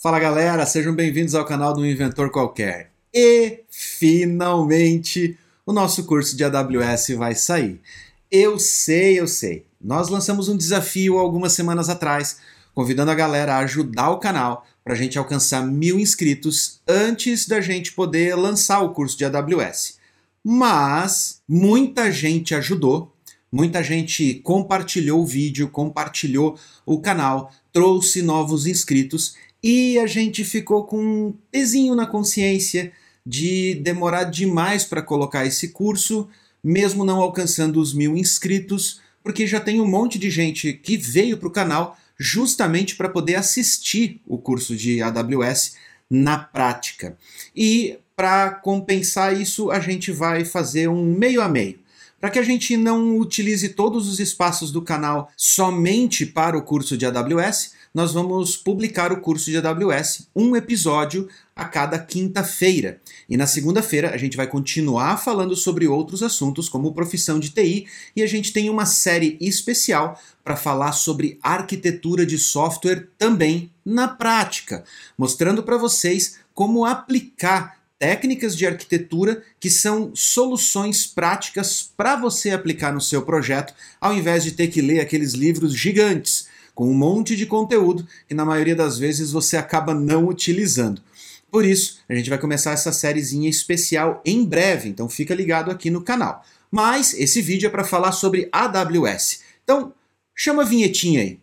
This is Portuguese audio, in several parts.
Fala galera, sejam bem-vindos ao canal do Inventor Qualquer. E finalmente o nosso curso de AWS vai sair. Eu sei, eu sei. Nós lançamos um desafio algumas semanas atrás, convidando a galera a ajudar o canal para a gente alcançar mil inscritos antes da gente poder lançar o curso de AWS. Mas muita gente ajudou, muita gente compartilhou o vídeo, compartilhou o canal, trouxe novos inscritos e a gente ficou com um pezinho na consciência de demorar demais para colocar esse curso, mesmo não alcançando os mil inscritos, porque já tem um monte de gente que veio para o canal justamente para poder assistir o curso de AWS na prática. E para compensar isso, a gente vai fazer um meio a meio. Para que a gente não utilize todos os espaços do canal somente para o curso de AWS, nós vamos publicar o curso de AWS, um episódio a cada quinta-feira. E na segunda-feira a gente vai continuar falando sobre outros assuntos, como profissão de TI, e a gente tem uma série especial para falar sobre arquitetura de software também na prática, mostrando para vocês como aplicar técnicas de arquitetura que são soluções práticas para você aplicar no seu projeto, ao invés de ter que ler aqueles livros gigantes com um monte de conteúdo que na maioria das vezes você acaba não utilizando. Por isso, a gente vai começar essa sériezinha especial em breve, então fica ligado aqui no canal. Mas esse vídeo é para falar sobre AWS. Então, chama a vinhetinha aí.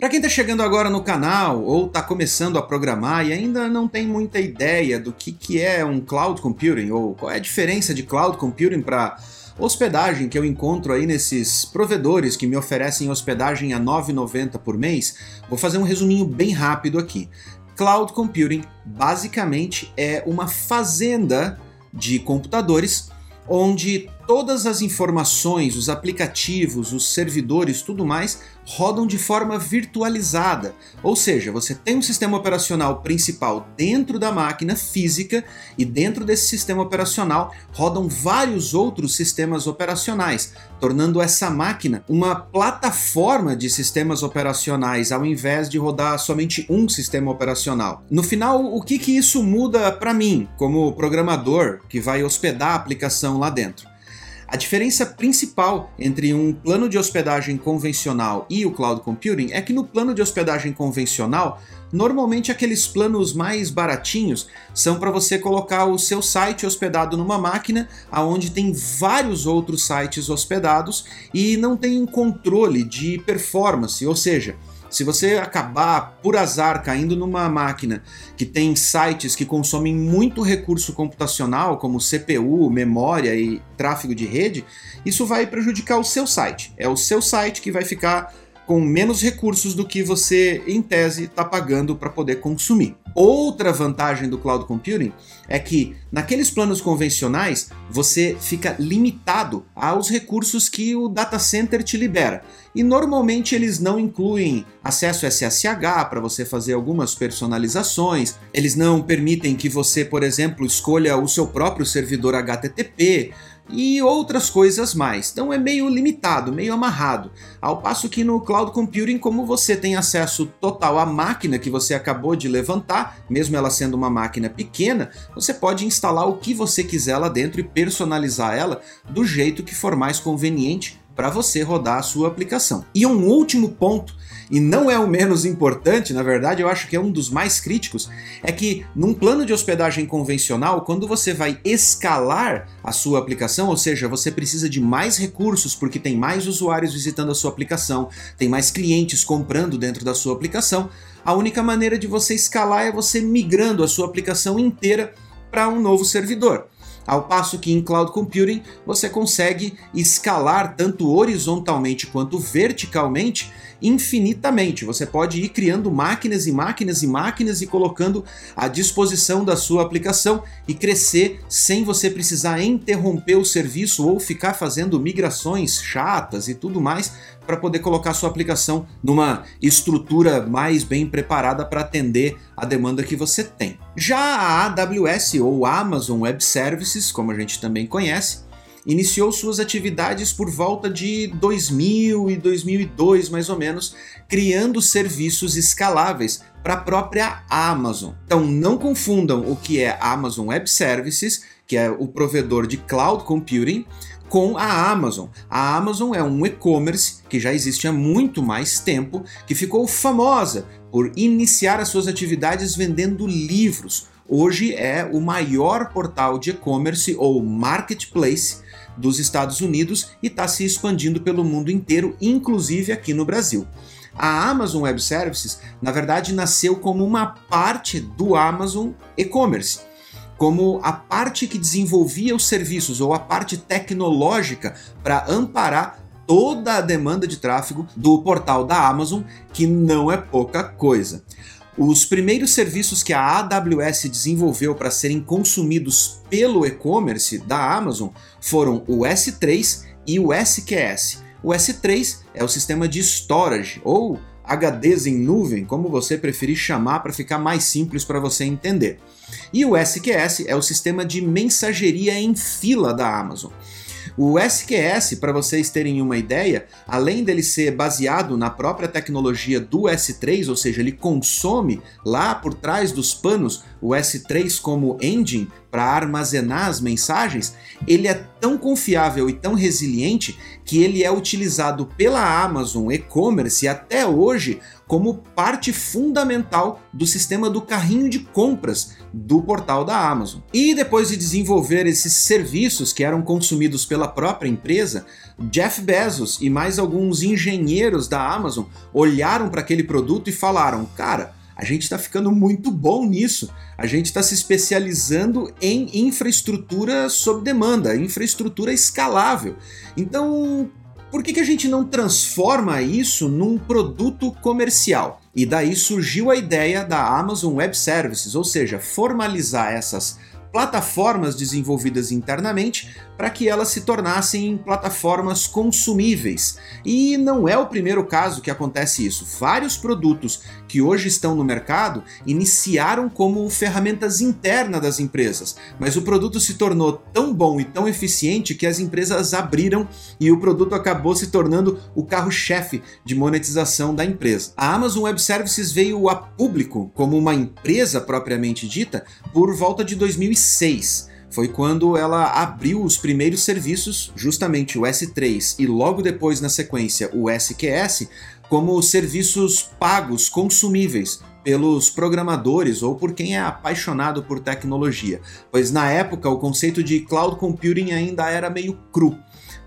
Para quem está chegando agora no canal ou está começando a programar e ainda não tem muita ideia do que, que é um cloud computing ou qual é a diferença de cloud computing para Hospedagem que eu encontro aí nesses provedores que me oferecem hospedagem a R$ 9,90 por mês, vou fazer um resuminho bem rápido aqui. Cloud Computing basicamente é uma fazenda de computadores onde todas as informações, os aplicativos, os servidores, tudo mais rodam de forma virtualizada. Ou seja, você tem um sistema operacional principal dentro da máquina física e dentro desse sistema operacional rodam vários outros sistemas operacionais, tornando essa máquina uma plataforma de sistemas operacionais ao invés de rodar somente um sistema operacional. No final, o que, que isso muda para mim, como programador que vai hospedar a aplicação lá dentro? A diferença principal entre um plano de hospedagem convencional e o cloud computing é que no plano de hospedagem convencional, normalmente aqueles planos mais baratinhos são para você colocar o seu site hospedado numa máquina aonde tem vários outros sites hospedados e não tem controle de performance, ou seja, se você acabar por azar caindo numa máquina que tem sites que consomem muito recurso computacional, como CPU, memória e tráfego de rede, isso vai prejudicar o seu site. É o seu site que vai ficar com menos recursos do que você, em tese, está pagando para poder consumir. Outra vantagem do cloud computing é que naqueles planos convencionais você fica limitado aos recursos que o data center te libera. E normalmente eles não incluem acesso SSH para você fazer algumas personalizações, eles não permitem que você, por exemplo, escolha o seu próprio servidor HTTP e outras coisas mais. Então é meio limitado, meio amarrado. Ao passo que no cloud computing, como você tem acesso total à máquina que você acabou de levantar, mesmo ela sendo uma máquina pequena, você pode instalar o que você quiser lá dentro e personalizar ela do jeito que for mais conveniente para você rodar a sua aplicação. E um último ponto, e não é o menos importante, na verdade, eu acho que é um dos mais críticos, é que num plano de hospedagem convencional, quando você vai escalar a sua aplicação, ou seja, você precisa de mais recursos porque tem mais usuários visitando a sua aplicação, tem mais clientes comprando dentro da sua aplicação, a única maneira de você escalar é você migrando a sua aplicação inteira para um novo servidor. Ao passo que em cloud computing você consegue escalar tanto horizontalmente quanto verticalmente infinitamente. Você pode ir criando máquinas e máquinas e máquinas e colocando à disposição da sua aplicação e crescer sem você precisar interromper o serviço ou ficar fazendo migrações chatas e tudo mais para poder colocar sua aplicação numa estrutura mais bem preparada para atender a demanda que você tem. Já a AWS ou Amazon Web Services, como a gente também conhece, iniciou suas atividades por volta de 2000 e 2002, mais ou menos, criando serviços escaláveis para a própria Amazon. Então não confundam o que é Amazon Web Services, que é o provedor de cloud computing, com a Amazon. A Amazon é um e-commerce que já existe há muito mais tempo, que ficou famosa por iniciar as suas atividades vendendo livros. Hoje é o maior portal de e-commerce ou marketplace dos Estados Unidos e está se expandindo pelo mundo inteiro, inclusive aqui no Brasil. A Amazon Web Services, na verdade, nasceu como uma parte do Amazon e-commerce como a parte que desenvolvia os serviços ou a parte tecnológica para amparar toda a demanda de tráfego do portal da Amazon, que não é pouca coisa. Os primeiros serviços que a AWS desenvolveu para serem consumidos pelo e-commerce da Amazon foram o S3 e o SQS. O S3 é o sistema de storage ou HDs em nuvem, como você preferir chamar para ficar mais simples para você entender. E o SQS é o sistema de mensageria em fila da Amazon. O SQS, para vocês terem uma ideia, além dele ser baseado na própria tecnologia do S3, ou seja, ele consome lá por trás dos panos o S3 como engine para armazenar as mensagens, ele é tão confiável e tão resiliente que ele é utilizado pela Amazon e-commerce até hoje como parte fundamental do sistema do carrinho de compras do portal da Amazon. E depois de desenvolver esses serviços que eram consumidos pela própria empresa, Jeff Bezos e mais alguns engenheiros da Amazon olharam para aquele produto e falaram: "Cara, a gente está ficando muito bom nisso. A gente está se especializando em infraestrutura sob demanda, infraestrutura escalável. Então, por que, que a gente não transforma isso num produto comercial? E daí surgiu a ideia da Amazon Web Services, ou seja, formalizar essas plataformas desenvolvidas internamente para que elas se tornassem plataformas consumíveis. E não é o primeiro caso que acontece isso. Vários produtos que hoje estão no mercado iniciaram como ferramentas internas das empresas, mas o produto se tornou tão bom e tão eficiente que as empresas abriram e o produto acabou se tornando o carro-chefe de monetização da empresa. A Amazon Web Services veio a público como uma empresa propriamente dita por volta de 2006 foi quando ela abriu os primeiros serviços, justamente o S3 e logo depois na sequência o SQS, como serviços pagos, consumíveis pelos programadores ou por quem é apaixonado por tecnologia, pois na época o conceito de cloud computing ainda era meio cru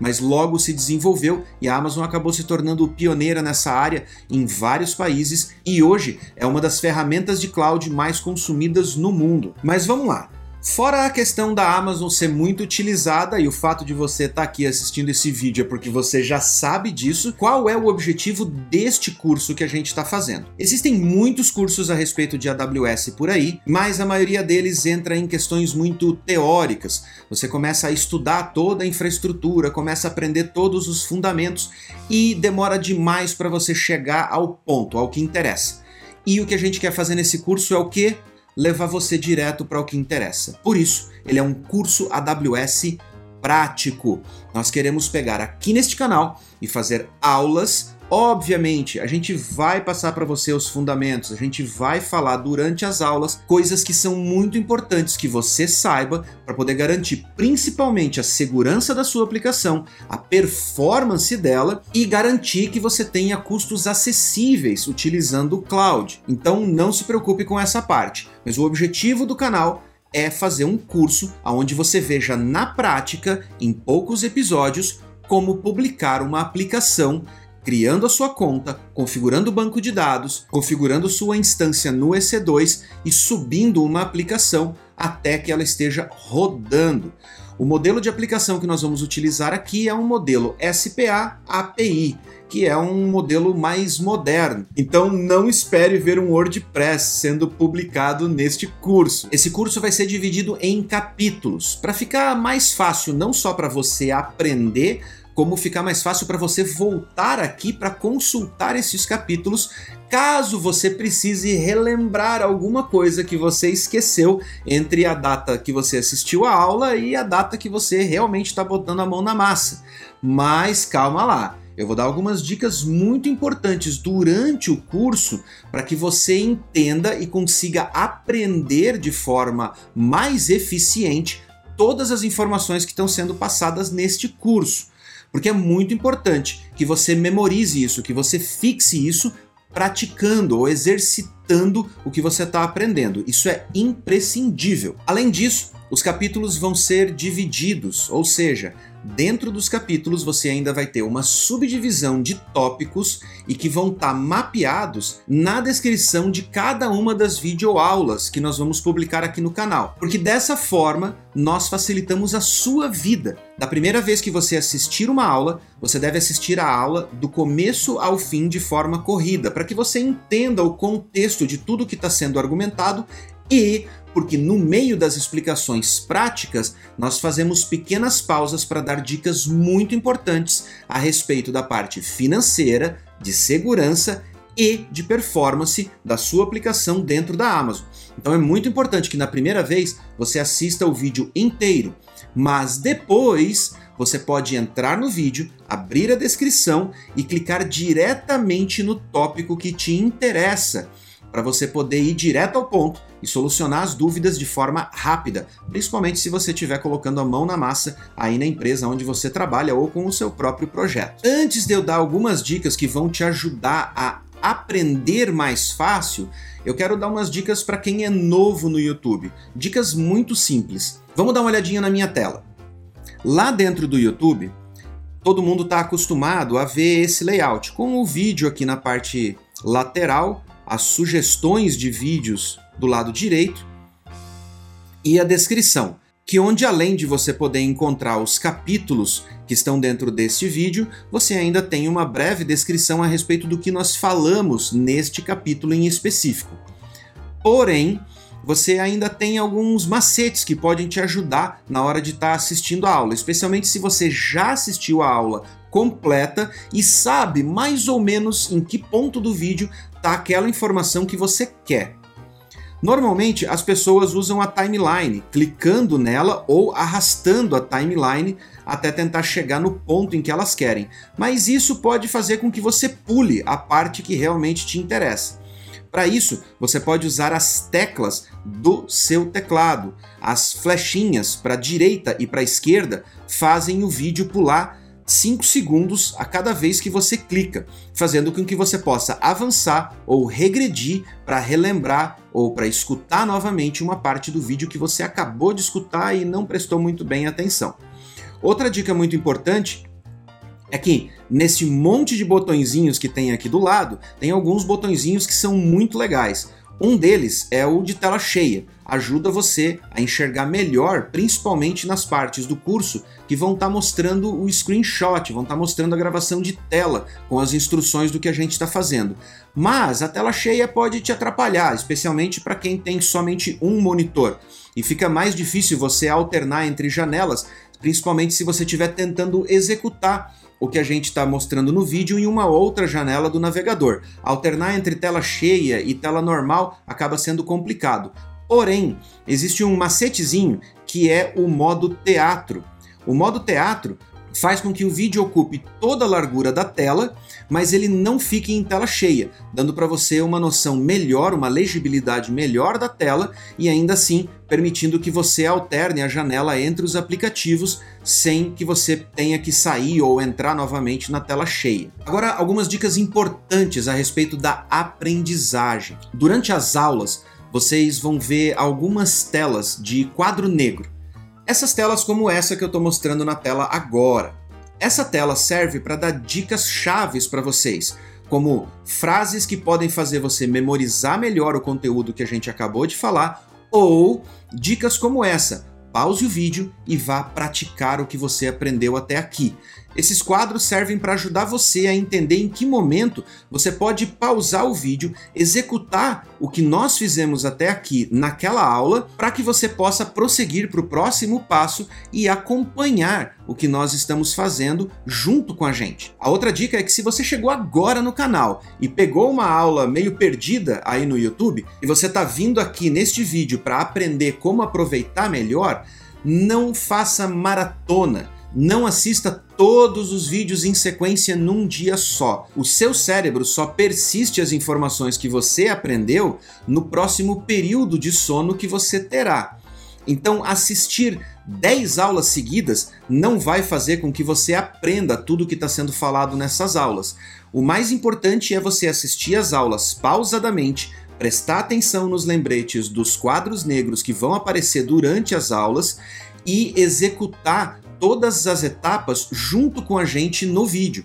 mas logo se desenvolveu e a Amazon acabou se tornando pioneira nessa área em vários países e hoje é uma das ferramentas de cloud mais consumidas no mundo. Mas vamos lá. Fora a questão da Amazon ser muito utilizada e o fato de você estar tá aqui assistindo esse vídeo é porque você já sabe disso, qual é o objetivo deste curso que a gente está fazendo? Existem muitos cursos a respeito de AWS por aí, mas a maioria deles entra em questões muito teóricas. Você começa a estudar toda a infraestrutura, começa a aprender todos os fundamentos e demora demais para você chegar ao ponto, ao que interessa. E o que a gente quer fazer nesse curso é o que? Levar você direto para o que interessa. Por isso, ele é um curso AWS prático. Nós queremos pegar aqui neste canal e fazer aulas Obviamente, a gente vai passar para você os fundamentos, a gente vai falar durante as aulas coisas que são muito importantes que você saiba para poder garantir principalmente a segurança da sua aplicação, a performance dela e garantir que você tenha custos acessíveis utilizando o cloud. Então não se preocupe com essa parte, mas o objetivo do canal é fazer um curso onde você veja na prática, em poucos episódios, como publicar uma aplicação criando a sua conta, configurando o banco de dados, configurando sua instância no EC2 e subindo uma aplicação até que ela esteja rodando. O modelo de aplicação que nós vamos utilizar aqui é um modelo SPA API, que é um modelo mais moderno. Então não espere ver um WordPress sendo publicado neste curso. Esse curso vai ser dividido em capítulos, para ficar mais fácil não só para você aprender, como ficar mais fácil para você voltar aqui para consultar esses capítulos caso você precise relembrar alguma coisa que você esqueceu entre a data que você assistiu a aula e a data que você realmente está botando a mão na massa. Mas calma lá, eu vou dar algumas dicas muito importantes durante o curso para que você entenda e consiga aprender de forma mais eficiente todas as informações que estão sendo passadas neste curso. Porque é muito importante que você memorize isso, que você fixe isso praticando ou exercitando o que você está aprendendo. Isso é imprescindível. Além disso, os capítulos vão ser divididos, ou seja, Dentro dos capítulos você ainda vai ter uma subdivisão de tópicos e que vão estar tá mapeados na descrição de cada uma das videoaulas que nós vamos publicar aqui no canal. Porque dessa forma nós facilitamos a sua vida. Da primeira vez que você assistir uma aula, você deve assistir a aula do começo ao fim de forma corrida, para que você entenda o contexto de tudo que está sendo argumentado e porque no meio das explicações práticas nós fazemos pequenas pausas para dar dicas muito importantes a respeito da parte financeira, de segurança e de performance da sua aplicação dentro da Amazon. Então é muito importante que na primeira vez você assista o vídeo inteiro, mas depois você pode entrar no vídeo, abrir a descrição e clicar diretamente no tópico que te interessa para você poder ir direto ao ponto e solucionar as dúvidas de forma rápida, principalmente se você estiver colocando a mão na massa aí na empresa onde você trabalha ou com o seu próprio projeto. Antes de eu dar algumas dicas que vão te ajudar a aprender mais fácil, eu quero dar umas dicas para quem é novo no YouTube. Dicas muito simples. Vamos dar uma olhadinha na minha tela. Lá dentro do YouTube, todo mundo está acostumado a ver esse layout, com o vídeo aqui na parte lateral as sugestões de vídeos do lado direito e a descrição, que onde além de você poder encontrar os capítulos que estão dentro deste vídeo, você ainda tem uma breve descrição a respeito do que nós falamos neste capítulo em específico. Porém, você ainda tem alguns macetes que podem te ajudar na hora de estar tá assistindo a aula, especialmente se você já assistiu a aula completa e sabe mais ou menos em que ponto do vídeo está aquela informação que você quer. Normalmente as pessoas usam a timeline, clicando nela ou arrastando a timeline até tentar chegar no ponto em que elas querem, mas isso pode fazer com que você pule a parte que realmente te interessa. Para isso, você pode usar as teclas do seu teclado. As flechinhas para direita e para esquerda fazem o vídeo pular 5 segundos a cada vez que você clica, fazendo com que você possa avançar ou regredir para relembrar ou para escutar novamente uma parte do vídeo que você acabou de escutar e não prestou muito bem atenção. Outra dica muito importante é que nesse monte de botõezinhos que tem aqui do lado, tem alguns botõezinhos que são muito legais. Um deles é o de tela cheia, ajuda você a enxergar melhor, principalmente nas partes do curso que vão estar tá mostrando o screenshot, vão estar tá mostrando a gravação de tela com as instruções do que a gente está fazendo. Mas a tela cheia pode te atrapalhar, especialmente para quem tem somente um monitor. E fica mais difícil você alternar entre janelas, principalmente se você estiver tentando executar o que a gente está mostrando no vídeo em uma outra janela do navegador. Alternar entre tela cheia e tela normal acaba sendo complicado. Porém, existe um macetezinho que é o modo teatro. O modo teatro faz com que o vídeo ocupe toda a largura da tela, mas ele não fique em tela cheia, dando para você uma noção melhor, uma legibilidade melhor da tela e ainda assim permitindo que você alterne a janela entre os aplicativos sem que você tenha que sair ou entrar novamente na tela cheia. Agora, algumas dicas importantes a respeito da aprendizagem. Durante as aulas, vocês vão ver algumas telas de quadro negro essas telas como essa que eu estou mostrando na tela agora. Essa tela serve para dar dicas chaves para vocês, como frases que podem fazer você memorizar melhor o conteúdo que a gente acabou de falar, ou dicas como essa. Pause o vídeo e vá praticar o que você aprendeu até aqui. Esses quadros servem para ajudar você a entender em que momento você pode pausar o vídeo, executar o que nós fizemos até aqui naquela aula, para que você possa prosseguir para o próximo passo e acompanhar o que nós estamos fazendo junto com a gente. A outra dica é que se você chegou agora no canal e pegou uma aula meio perdida aí no YouTube e você está vindo aqui neste vídeo para aprender como aproveitar melhor, não faça maratona não assista todos os vídeos em sequência num dia só. O seu cérebro só persiste as informações que você aprendeu no próximo período de sono que você terá. Então, assistir 10 aulas seguidas não vai fazer com que você aprenda tudo o que está sendo falado nessas aulas. O mais importante é você assistir as aulas pausadamente, prestar atenção nos lembretes dos quadros negros que vão aparecer durante as aulas e executar todas as etapas junto com a gente no vídeo.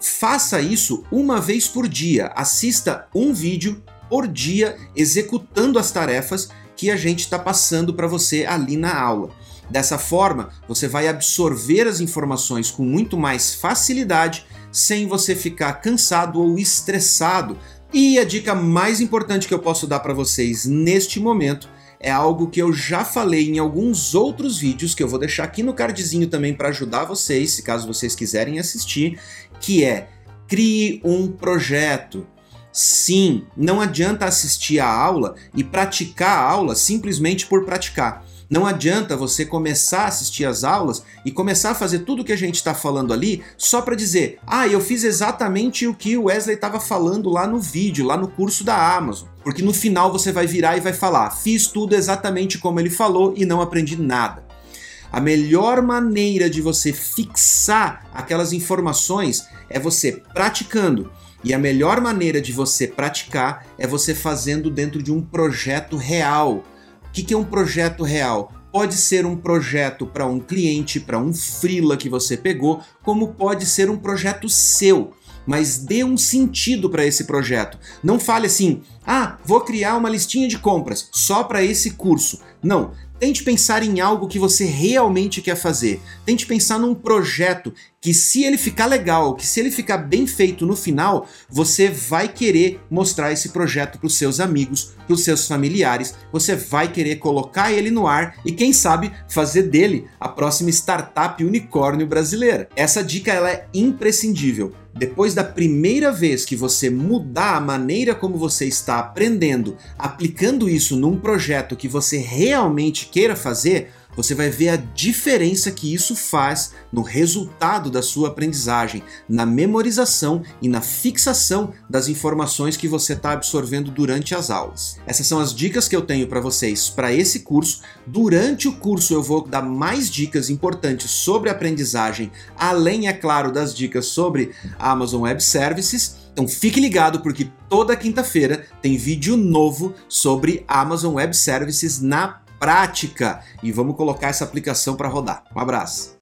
Faça isso uma vez por dia. Assista um vídeo por dia executando as tarefas que a gente está passando para você ali na aula. Dessa forma, você vai absorver as informações com muito mais facilidade, sem você ficar cansado ou estressado. E a dica mais importante que eu posso dar para vocês neste momento é algo que eu já falei em alguns outros vídeos que eu vou deixar aqui no cardzinho também para ajudar vocês, se caso vocês quiserem assistir, que é crie um projeto. Sim, não adianta assistir a aula e praticar a aula simplesmente por praticar. Não adianta você começar a assistir as aulas e começar a fazer tudo que a gente está falando ali só para dizer, ah, eu fiz exatamente o que o Wesley estava falando lá no vídeo, lá no curso da Amazon. Porque no final você vai virar e vai falar, fiz tudo exatamente como ele falou e não aprendi nada. A melhor maneira de você fixar aquelas informações é você praticando. E a melhor maneira de você praticar é você fazendo dentro de um projeto real. O que, é um projeto real? Pode ser um projeto para um cliente, para um freela que você pegou, como pode ser um projeto seu. Mas dê um sentido para esse projeto. Não fale assim, ah, vou criar uma listinha de compras só para esse curso. Não, Tente pensar em algo que você realmente quer fazer. Tente pensar num projeto que, se ele ficar legal, que se ele ficar bem feito no final, você vai querer mostrar esse projeto para os seus amigos, para os seus familiares. Você vai querer colocar ele no ar e, quem sabe, fazer dele a próxima startup unicórnio brasileira. Essa dica ela é imprescindível depois da primeira vez que você mudar a maneira como você está aprendendo, aplicando isso num projeto que você realmente queira fazer, você vai ver a diferença que isso faz no resultado da sua aprendizagem, na memorização e na fixação das informações que você está absorvendo durante as aulas. Essas são as dicas que eu tenho para vocês para esse curso. Durante o curso eu vou dar mais dicas importantes sobre aprendizagem, além, é claro, das dicas sobre Amazon Web Services. Então fique ligado porque toda quinta-feira tem vídeo novo sobre Amazon Web Services na prática e vamos colocar essa aplicação para rodar. Um abraço.